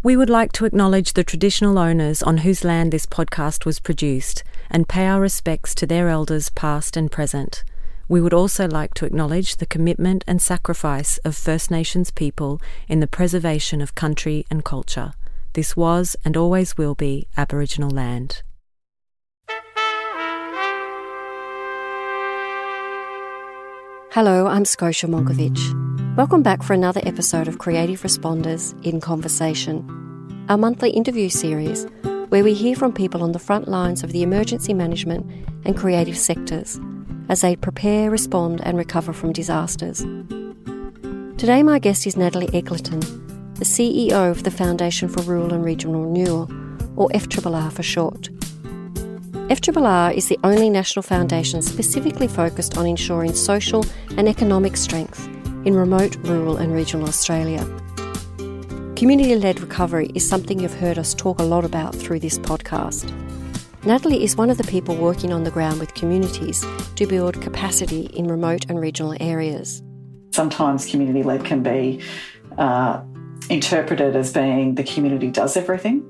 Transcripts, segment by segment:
We would like to acknowledge the traditional owners on whose land this podcast was produced and pay our respects to their elders past and present. We would also like to acknowledge the commitment and sacrifice of First Nations people in the preservation of country and culture. This was and always will be Aboriginal land. Hello, I'm Scotia Monkivitch. Welcome back for another episode of Creative Responders in Conversation, our monthly interview series where we hear from people on the front lines of the emergency management and creative sectors as they prepare, respond, and recover from disasters. Today, my guest is Natalie Egleton, the CEO of the Foundation for Rural and Regional Renewal, or FRRR for short. FRRR is the only national foundation specifically focused on ensuring social and economic strength in remote, rural, and regional Australia. Community led recovery is something you've heard us talk a lot about through this podcast. Natalie is one of the people working on the ground with communities to build capacity in remote and regional areas. Sometimes community led can be uh, interpreted as being the community does everything.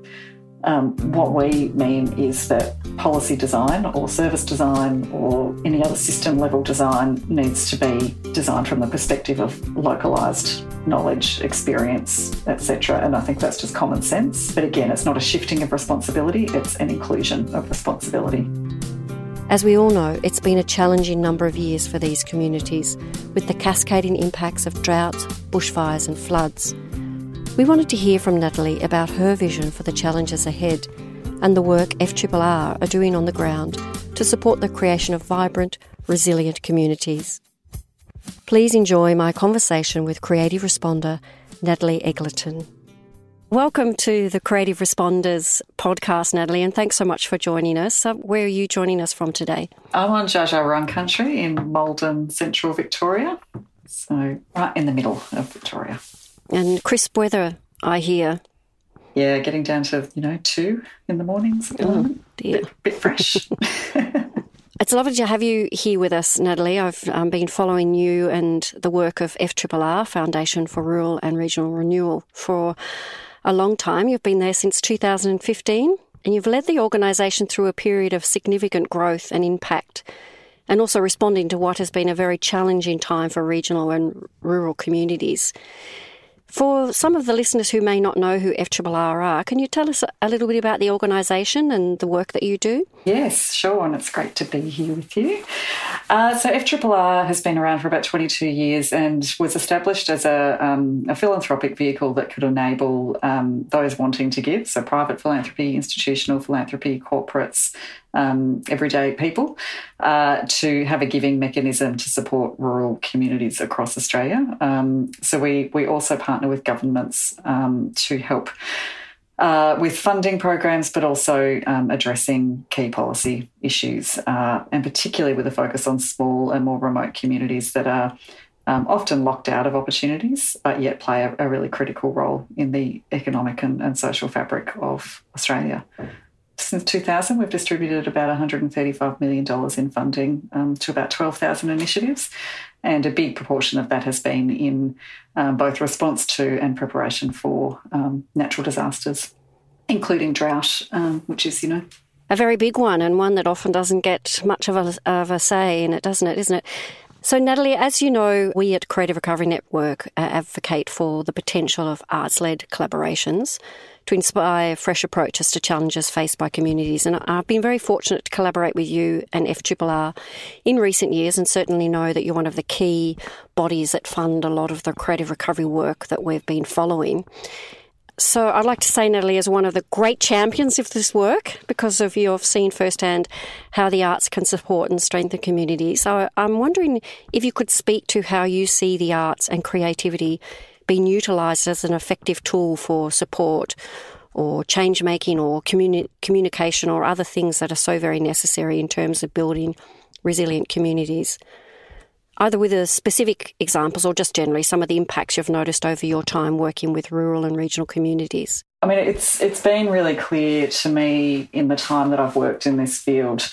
Um, what we mean is that policy design or service design or any other system level design needs to be designed from the perspective of localised knowledge, experience, etc. And I think that's just common sense. But again, it's not a shifting of responsibility, it's an inclusion of responsibility. As we all know, it's been a challenging number of years for these communities, with the cascading impacts of droughts, bushfires, and floods. We wanted to hear from Natalie about her vision for the challenges ahead and the work FRRR are doing on the ground to support the creation of vibrant, resilient communities. Please enjoy my conversation with creative responder Natalie Egleton. Welcome to the Creative Responders podcast, Natalie, and thanks so much for joining us. Uh, where are you joining us from today? I'm on Dja Dja Wurrung country in Maldon, central Victoria, so right in the middle of Victoria. And crisp weather, I hear. Yeah, getting down to, you know, two in the mornings at the oh, moment. Dear. Bit, bit fresh. It's lovely to have you here with us, Natalie. I've um, been following you and the work of FRRR, Foundation for Rural and Regional Renewal, for a long time. You've been there since 2015 and you've led the organisation through a period of significant growth and impact and also responding to what has been a very challenging time for regional and rural communities. For some of the listeners who may not know who FRRR are, can you tell us a little bit about the organisation and the work that you do? Yes, sure, and it's great to be here with you. Uh, so FRRR has been around for about 22 years and was established as a, um, a philanthropic vehicle that could enable um, those wanting to give, so private philanthropy, institutional philanthropy, corporates, um, everyday people uh, to have a giving mechanism to support rural communities across Australia. Um, so we we also partner with governments um, to help. Uh, with funding programs, but also um, addressing key policy issues, uh, and particularly with a focus on small and more remote communities that are um, often locked out of opportunities, but yet play a, a really critical role in the economic and, and social fabric of Australia since 2000, we've distributed about $135 million in funding um, to about 12,000 initiatives. And a big proportion of that has been in um, both response to and preparation for um, natural disasters, including drought, um, which is, you know, a very big one and one that often doesn't get much of a, of a say in it, doesn't it? Isn't it? So, Natalie, as you know, we at Creative Recovery Network uh, advocate for the potential of arts led collaborations to inspire fresh approaches to challenges faced by communities. And I've been very fortunate to collaborate with you and FRRR in recent years, and certainly know that you're one of the key bodies that fund a lot of the creative recovery work that we've been following. So I'd like to say, Natalie, is one of the great champions of this work, because of you have seen firsthand how the arts can support and strengthen communities. So I'm wondering if you could speak to how you see the arts and creativity being utilised as an effective tool for support or change making or communi- communication or other things that are so very necessary in terms of building resilient communities. Either with a specific examples or just generally some of the impacts you've noticed over your time working with rural and regional communities. I mean, it's it's been really clear to me in the time that I've worked in this field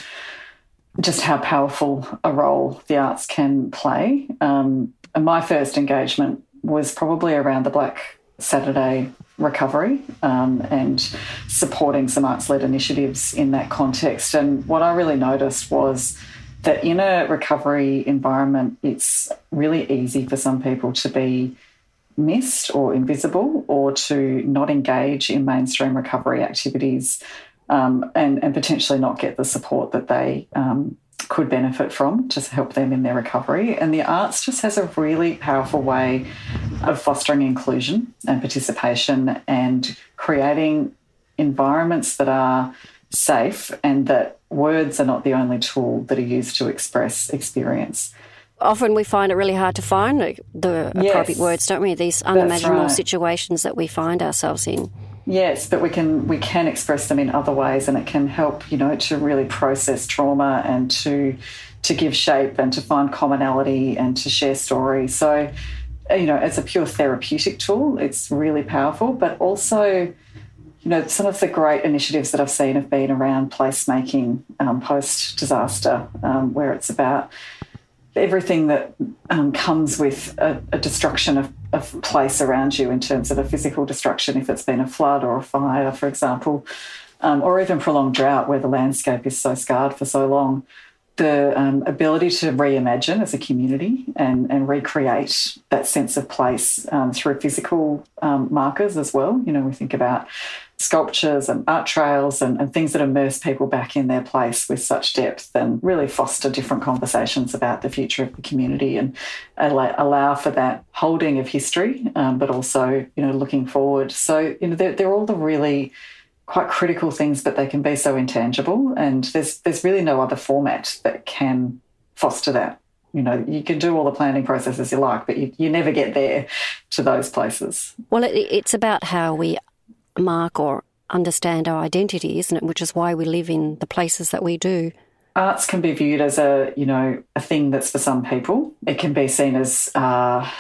just how powerful a role the arts can play. Um, and my first engagement was probably around the Black Saturday recovery um, and supporting some arts led initiatives in that context. And what I really noticed was that in a recovery environment, it's really easy for some people to be missed or invisible or to not engage in mainstream recovery activities um, and, and potentially not get the support that they um, could benefit from to help them in their recovery. And the arts just has a really powerful way of fostering inclusion and participation and creating environments that are safe and that words are not the only tool that are used to express experience. Often we find it really hard to find the Yes. appropriate words, don't we? These unimaginable right. situations that we find ourselves in. Yes, but we can we can express them in other ways, and it can help you know to really process trauma and to to give shape and to find commonality and to share stories. So, you know, as a pure therapeutic tool, it's really powerful. But also, you know, some of the great initiatives that I've seen have been around placemaking um, post disaster, um, where it's about everything that um, comes with a, a destruction of, of place around you in terms of a physical destruction, if it's been a flood or a fire, for example, um, or even prolonged drought where the landscape is so scarred for so long. The um, ability to reimagine as a community and, and recreate that sense of place um, through physical markers as well. You know, we think about sculptures and art trails and, and things that immerse people back in their place with such depth and really foster different conversations about the future of the community and allow, for that holding of history, um, but also, you know, looking forward. So, you know, they're, they're all the really quite critical things, but they can be so intangible. And there's there's really no other format that can foster that. You know, you can do all the planning processes you like, but you, you never get there to those places. Well, it, it's about how we mark or understand our identity, isn't it? Which is why we live in the places that we do. arts can be viewed as a you know a thing that's for some people. It can be seen as uh,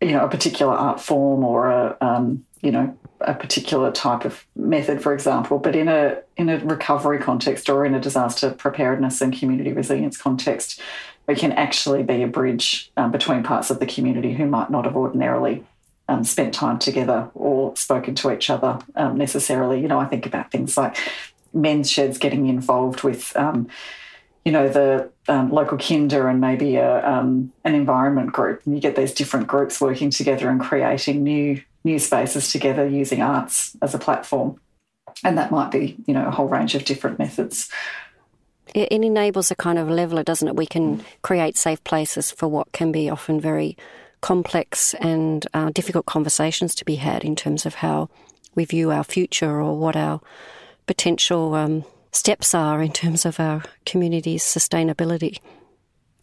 you know a particular art form or a um, you know a particular type of method, for example. But in a in a recovery context or in a disaster preparedness and community resilience context, it can actually be a bridge um, between parts of the community who might not have ordinarily um, spent time together or spoken to each other um, necessarily. You know, I think about things like men's sheds getting involved with, um, you know, the um, local kinder and maybe a, um, an environment group. And you get these different groups working together and creating new new spaces together using arts as a platform. And that might be, you know, a whole range of different methods. It, it enables a kind of leveler, doesn't it? We can create safe places for what can be often very complex and uh, difficult conversations to be had in terms of how we view our future or what our potential um, steps are in terms of our community's sustainability.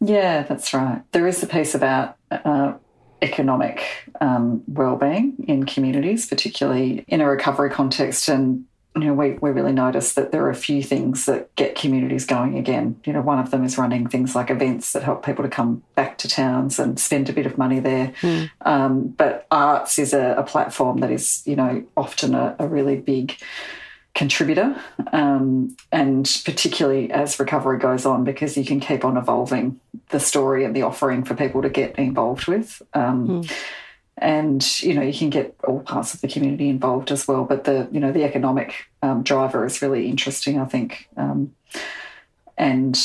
Yeah, that's right. There is a piece about uh, economic um, well-being in communities, particularly in a recovery context. And you know, we, we really notice that there are a few things that get communities going again. You know, one of them is running things like events that help people to come back to towns and spend a bit of money there. Um, but arts is a, a platform that is, you know, often a, a really big contributor, um, and particularly as recovery goes on, because you can keep on evolving the story and the offering for people to get involved with. Um, And you know you can get all parts of the community involved as well, but the you know the economic um, driver is really interesting, I think, um, and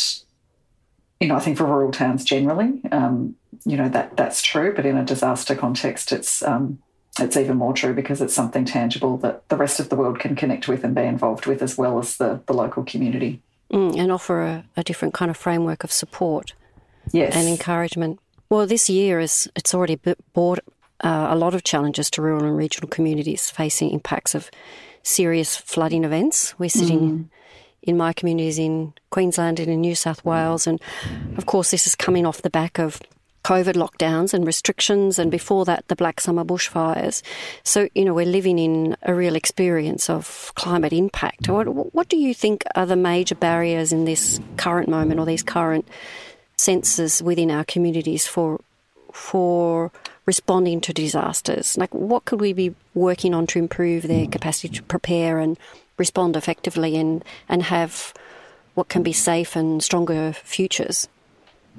you know I think for rural towns generally, um, you know that that's true, but in a disaster context, it's um, it's even more true because it's something tangible that the rest of the world can connect with and be involved with as well as the, the local community. Mm, and offer a, a different kind of framework of support Yes. and encouragement. Well, this year is it's already b- brought uh, a lot of challenges to rural and regional communities facing impacts of serious flooding events. We're sitting in my communities in Queensland and in New South Wales, and of course, this is coming off the back of COVID lockdowns and restrictions, and before that, the Black Summer bushfires. So, you know, we're living in a real experience of climate impact. What, what do you think are the major barriers in this current moment or these current senses within our communities for for responding to disasters? Like, what could we be working on to improve their capacity to prepare and respond effectively and, and have what can be safe and stronger futures?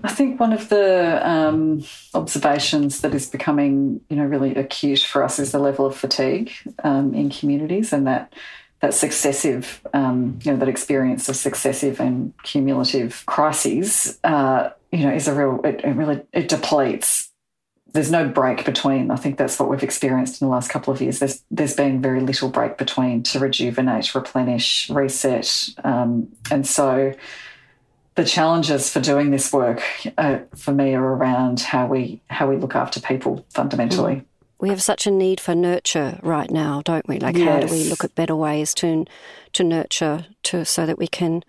I think one of the um, observations that is becoming, you know, really acute for us is the level of fatigue um, in communities, and that that successive, um, you know, that experience of successive and cumulative crises, uh, you know, is a real. It, it really it depletes there's no break between. I think that's what we've experienced in the last couple of years. There's there's been very little break between to rejuvenate, replenish, reset, um, and so the challenges for doing this work uh, for me are around how we how we look after people fundamentally. Mm. We have such a need for nurture right now, don't we? Like, yes. how do we look at better ways to to nurture to so that we can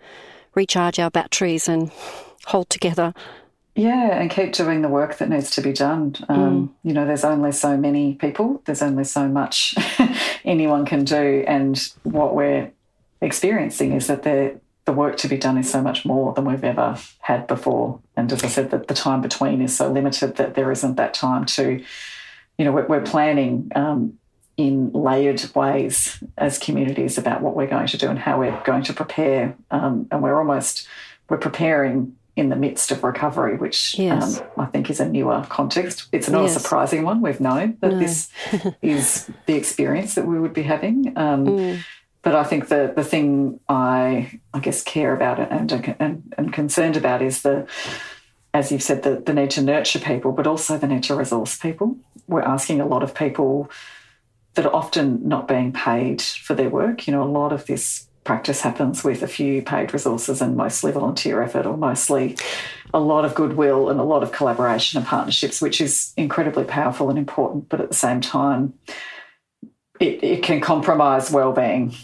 recharge our batteries and hold together yeah, and keep doing the work that needs to be done. Um, mm. You know, there's only so many people, there's only so much anyone can do. And what we're experiencing is that the, the work to be done is so much more than we've ever had before. And as I said, that the time between is so limited that there isn't that time to, you know, we're, we're planning um, in layered ways as communities about what we're going to do and how we're going to prepare. Um, and we're almost, we're preparing in the midst of recovery, which yes. um, I think is a newer context. It's not yes. a surprising one. We've known that no. this is the experience that we would be having. Um, mm. But I think the the thing I I guess care about and and, and concerned about is the as you've said the, the need to nurture people, but also the need to resource people. We're asking a lot of people that are often not being paid for their work. You know, a lot of this practice happens with a few paid resources and mostly volunteer effort or mostly a lot of goodwill and a lot of collaboration and partnerships, which is incredibly powerful and important. But at the same time, it, it can compromise well-being.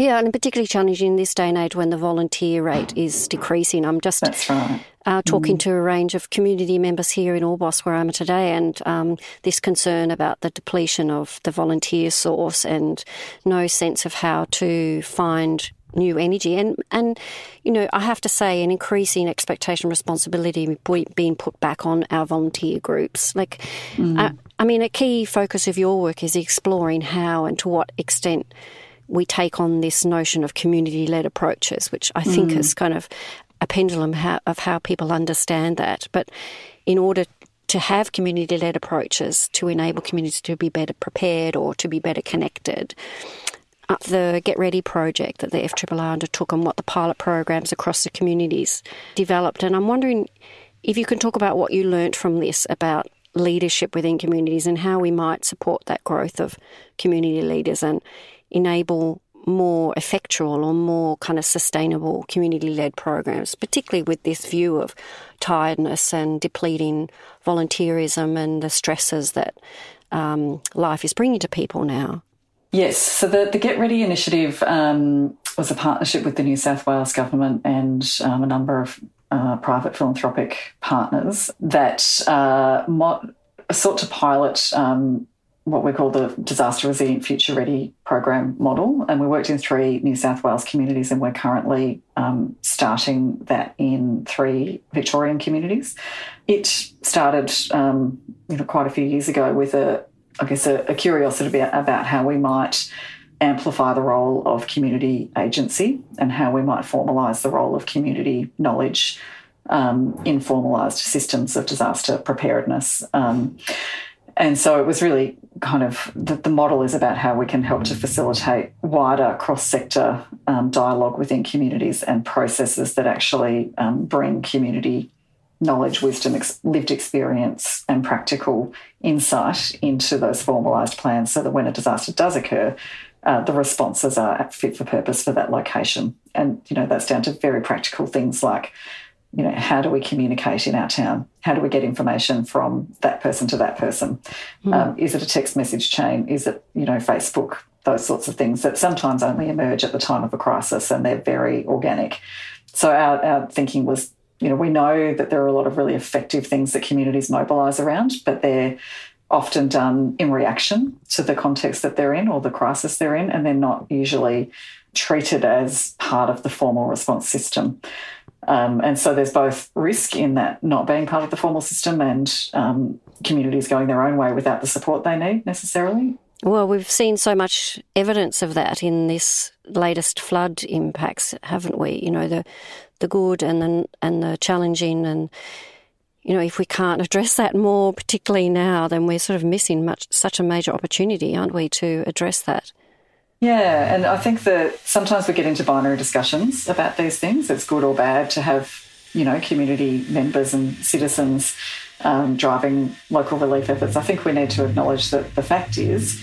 Yeah, and particularly challenging in this day and age when the volunteer rate is decreasing. I'm just right. uh, talking mm. to a range of community members here in Orbost where I'm today, and um, this concern about the depletion of the volunteer source and no sense of how to find new energy and and you know I have to say an increasing expectation responsibility being put back on our volunteer groups like mm. uh, I mean a key focus of your work is exploring how and to what extent we take on this notion of community led approaches, which I think mm. is kind of a pendulum of how people understand that. But in order to have community led approaches to enable communities to be better prepared or to be better connected, uh, the Get Ready project that the FRRR undertook and what the pilot programs across the communities developed. And I'm wondering if you can talk about what you learnt from this about leadership within communities and how we might support that growth of community leaders and enable more effectual or more kind of sustainable community led programs, particularly with this view of tiredness and depleting volunteerism and the stresses that um, life is bringing to people now. Yes, so the, the Get Ready initiative um, was a partnership with the New South Wales government and um, a number of uh, private philanthropic partners that uh, mo- sought to pilot um, what we call the Disaster Resilient Future Ready program model. And we worked in three New South Wales communities, and we're currently um, starting that in three Victorian communities. It started, um, you know, quite a few years ago with a, I guess, a, a curiosity about, how we might amplify the role of community agency and how we might formalise the role of community knowledge um, in formalised systems of disaster preparedness. Um, and so it was really kind of the, the, model is about how we can help to facilitate wider cross sector um, dialogue within communities and processes that actually um, bring community knowledge, wisdom, ex- lived experience, and practical insight into those formalised plans so that when a disaster does occur, uh, the responses are fit for purpose for that location. And, you know, that's down to very practical things like you know, how do we communicate in our town? How do we get information from that person to that person? Mm. Um, is it a text message chain? Is it, you know, Facebook? Those sorts of things that sometimes only emerge at the time of a crisis and they're very organic. So our, our thinking was, you know, we know that there are a lot of really effective things that communities mobilise around, but they're often done in reaction to the context that they're in or the crisis they're in, and they're not usually treated as part of the formal response system. Um, and so there's both risk in that not being part of the formal system and um, communities going their own way without the support they need necessarily. Well, we've seen so much evidence of that in this latest flood impacts, haven't we? You know, the the good and the and the challenging and you know, if we can't address that more, particularly now, then we're sort of missing much such a major opportunity, aren't we, to address that? Yeah, and I think that sometimes we get into binary discussions about these things. It's good or bad to have, you know, community members and citizens um, driving local relief efforts. I think we need to acknowledge that the fact is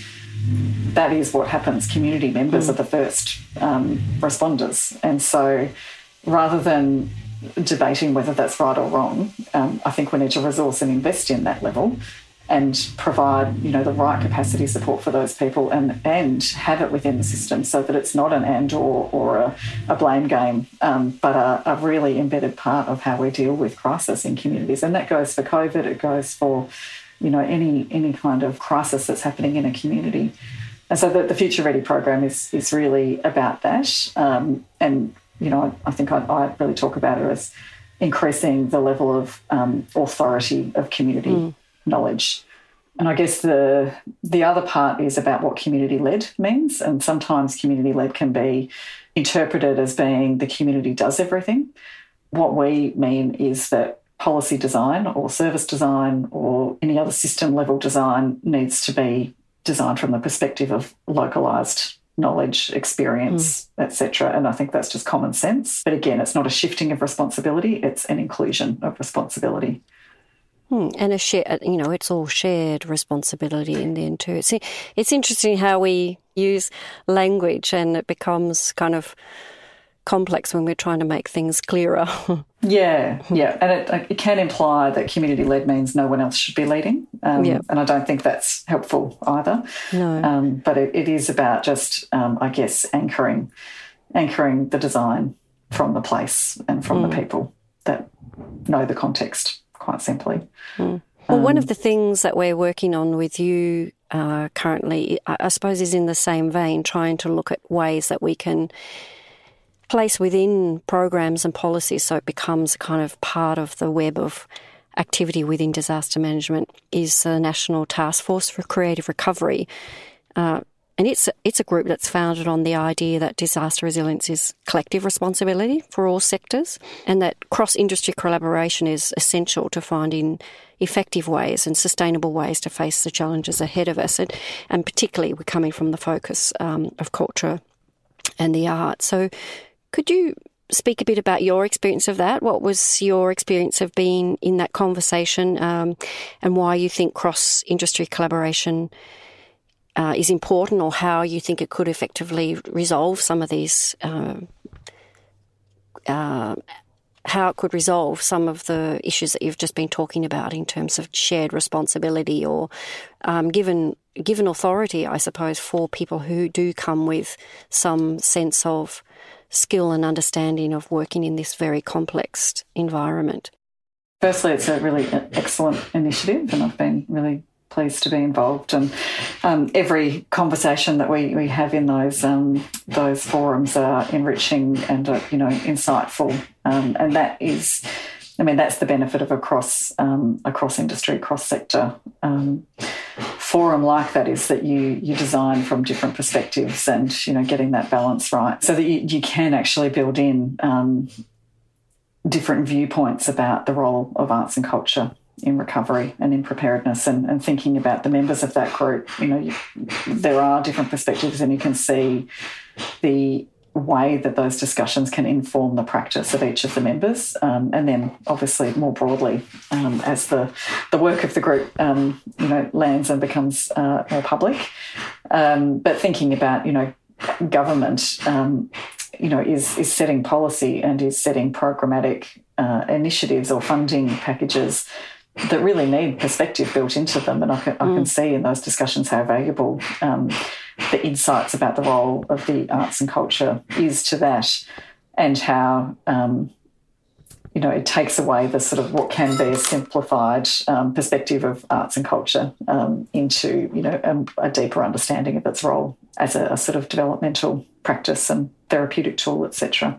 that is what happens. Community members mm. are the first um, responders. And so rather than debating whether that's right or wrong. Um, I think we need to resource and invest in that level and provide you know the right capacity support for those people and and have it within the system so that it's not an and or or a, a blame game um, but a, a, really embedded part of how we deal with crisis in communities. And that goes for covid it goes for you know any any kind of crisis that's happening in a community. And so the, the future ready program is is really about that um, and you know, I, I think I, I, really talk about it as increasing the level of um, authority of community. Mm. Knowledge. And I guess the the other part is about what community led means. And sometimes community led can be interpreted as being the community does everything. What we mean is that policy design or service design or any other system level design needs to be designed from the perspective of localized knowledge, experience, mm. etc. And I think that's just common sense. But again, it's not a shifting of responsibility; it's an inclusion of responsibility. Hmm. And a share, you know, it's all shared responsibility in the end too. It's it's interesting how we use language, and it becomes kind of complex when we're trying to make things clearer. yeah, yeah, and it, it, can imply that community led means no one else should be leading, um, yeah. and I don't think that's helpful either. No, um, but it, it is about just, um, I guess, anchoring, anchoring the design from the place and from mm. the people that know the context. Quite simply. Mm. Well, one of um, the things that we're working on with you uh, currently, I suppose, is in the same vein, trying to look at ways that we can place within programs and policies so it becomes a kind of part of the web of activity within disaster management is the National Task Force for Creative Recovery. Uh, and it's it's a group that's founded on the idea that disaster resilience is collective responsibility for all sectors, and that cross industry collaboration is essential to finding effective ways and sustainable ways to face the challenges ahead of us. And, and particularly, we're coming from the focus um, of culture and the arts. So, could you speak a bit about your experience of that? What was your experience of being in that conversation um, and why you think cross industry collaboration uh, is important or how you think it could effectively resolve some of these? Uh, uh, how it could resolve some of the issues that you've just been talking about in terms of shared responsibility or um, given given authority, I suppose, for people who do come with some sense of skill and understanding of working in this very complex environment? Firstly, it's a really excellent initiative, and I've been really pleased to be involved. And um, every conversation that we, we have in those um, those forums are enriching and uh, you know insightful, um, and that is I mean, that's the benefit of a cross um, a cross industry, cross sector um, forum like that is that you you design from different perspectives and you know getting that balance right, so that you, you can actually build in um, different viewpoints about the role of arts and culture in recovery and in preparedness and, and thinking about the members of that group. You know, you, there are different perspectives, and you can see the way that those discussions can inform the practice of each of the members, um, and then obviously more broadly um, as the the work of the group um, you know lands and becomes uh, more public. Um, but thinking about you know government um, you know is is setting policy and is setting programmatic uh, initiatives or funding packages that really need perspective built into them. And I can, I can mm. see in those discussions how valuable um, the insights about the role of the arts and culture is to that, and how um, you know it takes away the sort of what can be a simplified um, perspective of arts and culture um, into you know a, a, deeper understanding of its role as a, a sort of developmental practice and therapeutic tool, etc.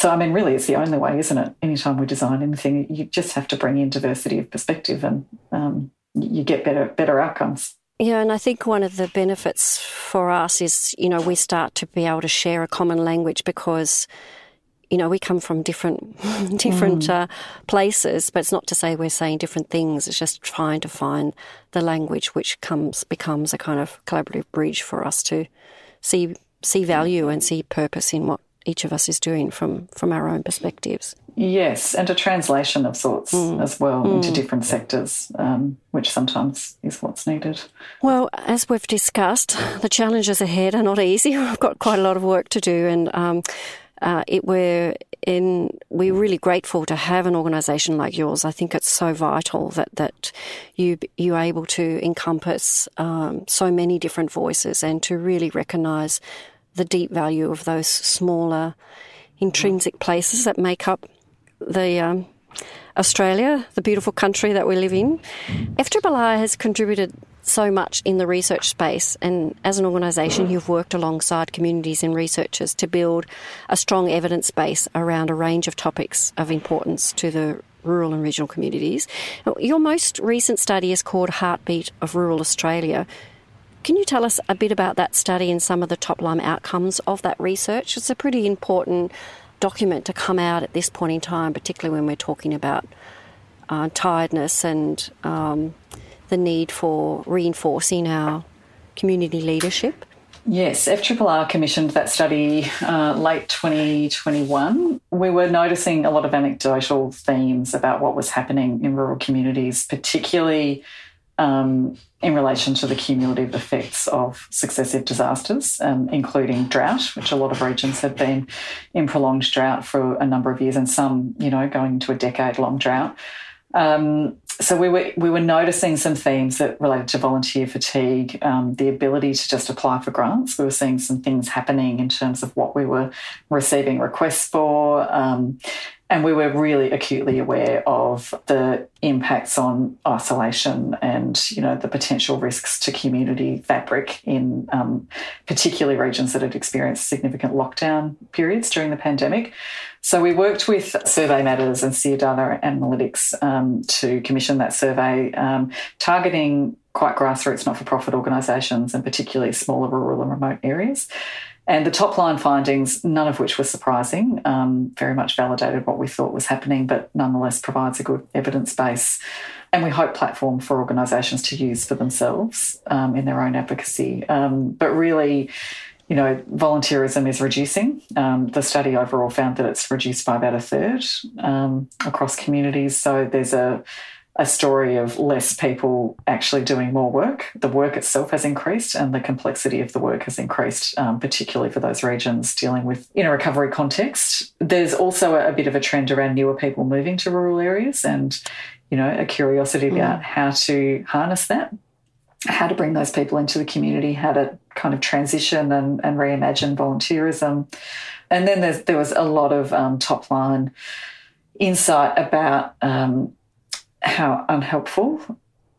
So, I mean, really, it's the only way, isn't it? Anytime we design anything, you just have to bring in diversity of perspective, and um, you get better better outcomes. Yeah, and I think one of the benefits for us is, you know, we start to be able to share a common language because you know, we come from different different mm. uh, places, but it's not to say we're saying different things. It's just trying to find the language which comes becomes a kind of collaborative bridge for us to see see value and see purpose in what each of us is doing from from our own perspectives. Yes, and a translation of sorts mm. as well mm. into different sectors, um, which sometimes is what's needed. Well, as we've discussed, the challenges ahead are not easy. We've got quite a lot of work to do, and um, uh, it, we're in, we're really grateful to have an organisation like yours. I think it's so vital that that you you're able to encompass um, so many different voices and to really recognise the deep value of those smaller intrinsic places that make up the um, Australia, the beautiful country that we live in. FRRR has contributed so much in the research space, and as an organisation, you've worked alongside communities and researchers to build a strong evidence base around a range of topics of importance to the rural and regional communities. Your most recent study is called Heartbeat of Rural Australia. Can you tell us a bit about that study and some of the top line outcomes of that research? It's a pretty important document to come out at this point in time, particularly when we're talking about uh, tiredness and um, the need for reinforcing our community leadership. Yes, FRRR commissioned that study uh, late 2021. We were noticing a lot of anecdotal themes about what was happening in rural communities, particularly um, in relation to the cumulative effects of successive disasters, um, including drought, which a lot of regions have been in prolonged drought for a number of years, and some, you know, going into a decade-long drought. Um, so we were we were noticing some themes that related to volunteer fatigue, um, the ability to just apply for grants. We were seeing some things happening in terms of what we were receiving requests for, um, and we were really acutely aware of the impacts on isolation and, you know, the potential risks to community fabric in um, particularly regions that had experienced significant lockdown periods during the pandemic. So we worked with Survey Matters and Data Analytics um, to commission that survey, um, targeting quite grassroots not-for-profit organisations and particularly smaller rural and remote areas. And the top line findings, none of which were surprising, um, very much validated what we thought was happening, but nonetheless provides a good evidence base. And we hope platform for organisations to use for themselves um, in their own advocacy. Um, but really, you know, volunteerism is reducing. Um, the study overall found that it's reduced by about a third um, across communities. So there's a a story of less people actually doing more work. The work itself has increased and the complexity of the work has increased, um, particularly for those regions dealing with in a recovery context. There's also a, a, bit of a trend around newer people moving to rural areas and, you know, a curiosity mm. about how to harness that, how to bring those people into the community, how to kind of transition and, and reimagine volunteerism. And then there was a lot of um, top line insight about um, how unhelpful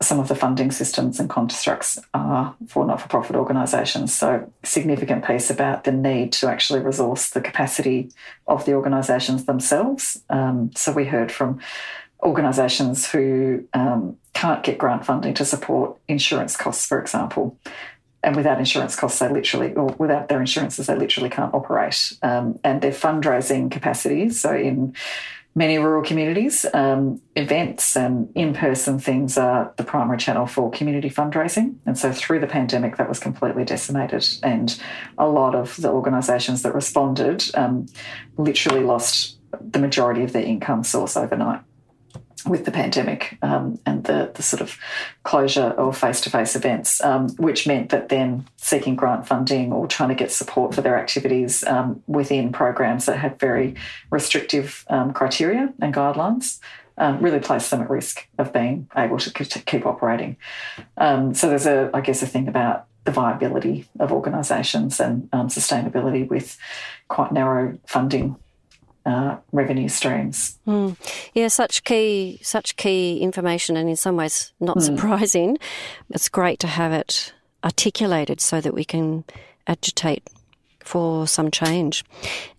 some of the funding systems and constructs are for not for profit organisations. So, significant piece about the need to actually resource the capacity of the organisations themselves. Um, so, we heard from organisations who um, can't get grant funding to support insurance costs, for example. And without insurance costs, they literally, or without their insurances, they literally can't operate. Um, and their fundraising capacities, so in many rural communities, um, events and in person things are the primary channel for community fundraising. And so through the pandemic, that was completely decimated. And a lot of the organisations that responded um, literally lost the majority of their income source overnight with the pandemic um, and the, the sort of closure of face to face events, um, which meant that then seeking grant funding or trying to get support for their activities um, within programs that had very restrictive um, criteria and guidelines. Um, really placed them at risk of being able to, keep operating. Um, so there's a, I guess, a thing about the viability of organisations and sustainability with quite narrow funding uh, revenue streams. Mm. Yeah, such key, such key information, and in some ways not mm. surprising. It's great to have it articulated so that we can agitate for some change.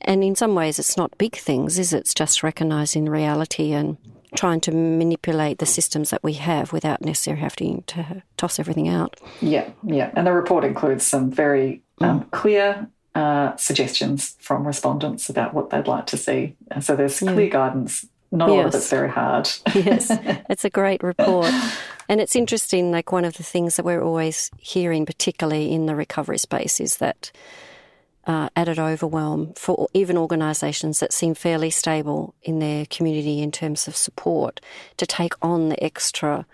And in some ways, it's not big things, is it? It's just recognizing reality and trying to manipulate the systems that we have without necessarily having to toss everything out. Yeah, yeah. And the report includes some very um, mm. clear uh, suggestions from respondents about what they'd like to see. So there's clear guidance. Not yes. all of it's very hard. yes, it's a great report. And it's interesting, like one of the things that we're always hearing, particularly in the recovery space, is that uh, added overwhelm for even organisations that seem fairly stable in their community in terms of support to take on the extra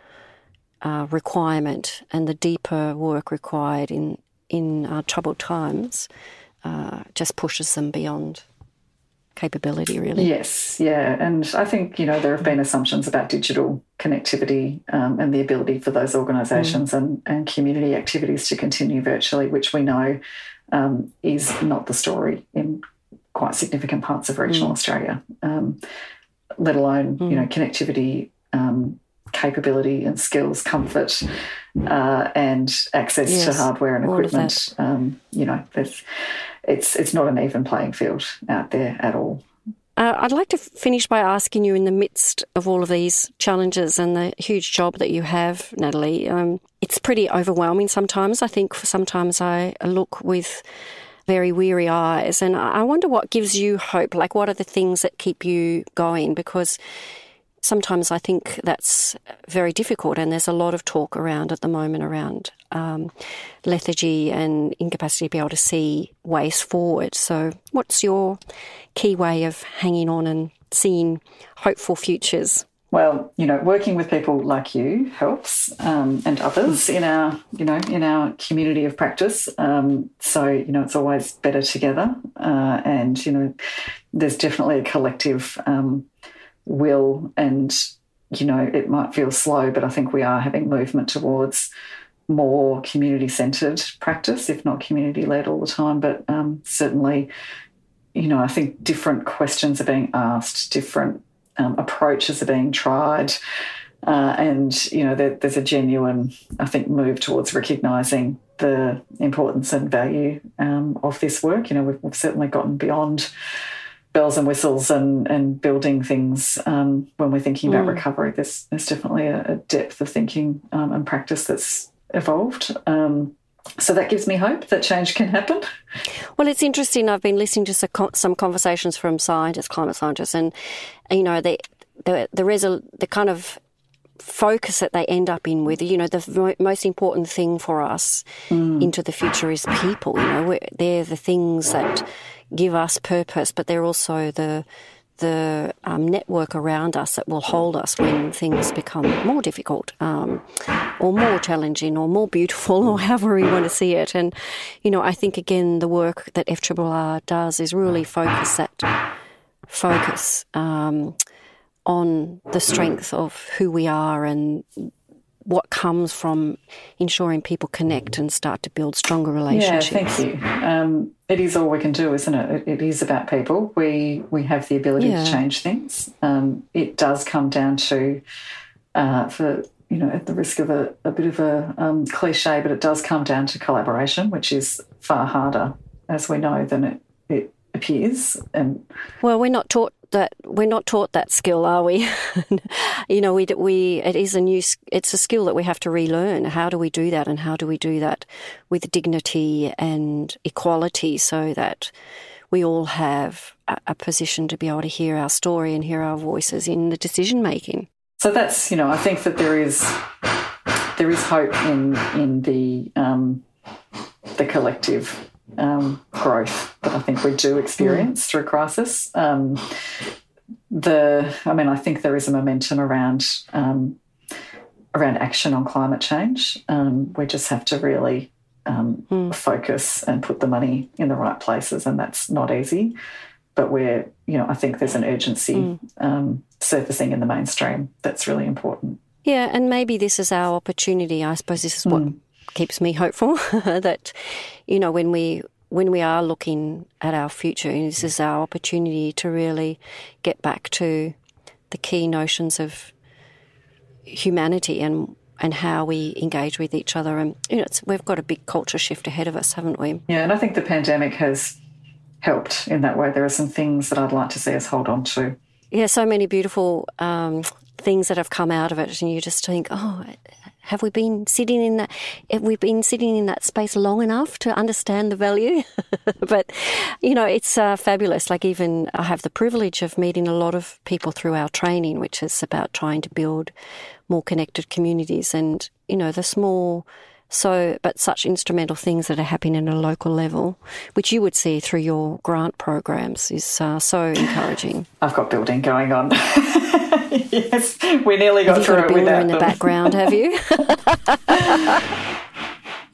uh, requirement and the deeper work required in in uh, troubled times uh, just pushes them beyond capability, really. Yes, yeah. And I think, you know, there have been assumptions about digital connectivity um, and the ability for those organisations mm. and, and community activities to continue virtually, which we know um, is not the story in quite significant parts of regional mm. Australia, um, let alone mm. you know connectivity, um, capability, and skills, comfort, uh, and access yes, to hardware and equipment. Um, you know, it's it's not an even playing field out there at all. Uh, I'd like to finish by asking you, in the midst of all of these challenges and the huge job that you have, Natalie, um, it's pretty overwhelming sometimes. I think sometimes I look with very weary eyes, and I wonder what gives you hope. Like, what are the things that keep you going? Because sometimes I think that's very difficult, and there's a lot of talk around at the moment around um, lethargy and incapacity to be able to see ways forward. So, what's your key way of hanging on and seeing hopeful futures? Well, you know, working with people like you helps, um, and others in our, you know, in our community of practice. Um, so, you know, it's always better together, uh, and you know, there's definitely a collective um, will, and you know, it might feel slow, but I think we are having movement towards more community centred practice, if not community led all the time. But um, certainly, you know, I think different questions are being asked, different um, approaches are being tried. Uh, and, you know, there, there's a genuine, I think, move towards recognising the importance and value um, of this work. You know, we've, we've, certainly gotten beyond bells and whistles and, and building things um, when we're thinking about mm. recovery. There's, there's definitely a, a depth of thinking um, and practice that's evolved. Um, so that gives me hope that change can happen. Well, it's interesting. I've been listening to some conversations from scientists, climate scientists, and you know, the the the, the kind of focus that they end up in with. You know, the most important thing for us mm. into the future is people. You know, they're the things that give us purpose, but they're also the the um, network around us that will hold us when things become more difficult um, or more challenging or more beautiful or however we want to see it. And, you know, I think again the work that FRRR does is really focus that focus um, on the strength of who we are and what comes from ensuring people connect and start to build stronger relationships. Yeah, thank you. Um, it is all we can do, isn't it? It, it is about people. We we have the ability yeah. to change things. Um, it does come down to, uh, for you know, at the risk of a, a bit of a um, cliche, but it does come down to collaboration, which is far harder, as we know, than it, it appears. And well, we're not taught that we're not taught that skill, are we? you know, we we it is a new it's a skill that we have to relearn. How do we do that, and how do we do that with dignity and equality, so that we all have a, a position to be able to hear our story and hear our voices in the decision making. So that's you know, I think that there is there is hope in in the um, the collective um, growth that I think we do experience mm. through crisis. Um, the, I mean, I think there is a momentum around um, around action on climate change. Um, we just have to really mm. focus and put the money in the right places, and that's not easy. But we're, you know, I think there's an urgency mm. surfacing in the mainstream that's really important. Yeah, and maybe this is our opportunity. I suppose this is what mm keeps me hopeful that you know when we when we are looking at our future, this is our opportunity to really get back to the key notions of humanity and and how we engage with each other. And you know, we've got a big culture shift ahead of us, haven't we? Yeah, and I think the pandemic has helped in that way. There are some things that I'd like to see us hold on to. Yeah, so many beautiful um, things that have come out of it, and you just think, oh, Have we been sitting in that? Have we been sitting in that space long enough to understand the value? but you know, it's uh, fabulous. Like even I have the privilege of meeting a lot of people through our training, which is about trying to build more connected communities, and you know, the small so, but such instrumental things that are happening at a local level, which you would see through your grant programs, is uh, so encouraging. I've got building going on. yes, we nearly got have through got a it without in the them. background, have you?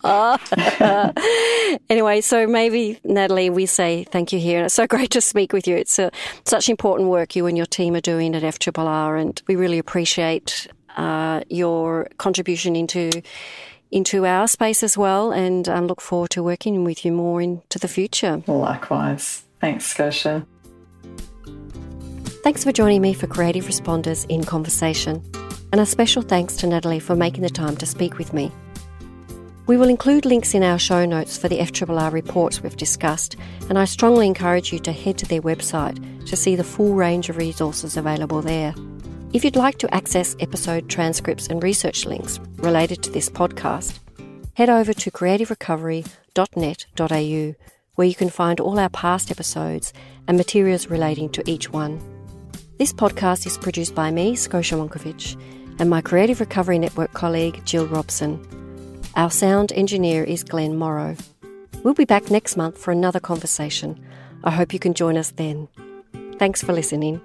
anyway, so maybe Natalie, we say thank you here. And it's so great to speak with you. It's a, such important work you and your team are doing at FRRR, and we really appreciate uh, your contribution into into our space as well and um, look forward to working with you more into the future. Likewise. Thanks, Scotia. Thanks for joining me for Creative Responders in Conversation, and a special thanks to Natalie for making the time to speak with me. We will include links in our show notes for the FRRR reports we've discussed, and I strongly encourage you to head to their website to see the full range of resources available there. If you'd like to access episode transcripts and research links related to this podcast, head over to creativerecovery.net.au where you can find all our past episodes and materials relating to each one. This podcast is produced by me, Scotia Monkivitch, and my Creative Recovery Network colleague, Jill Robson. Our sound engineer is Glenn Morrow. We'll be back next month for another conversation. I hope you can join us then. Thanks for listening.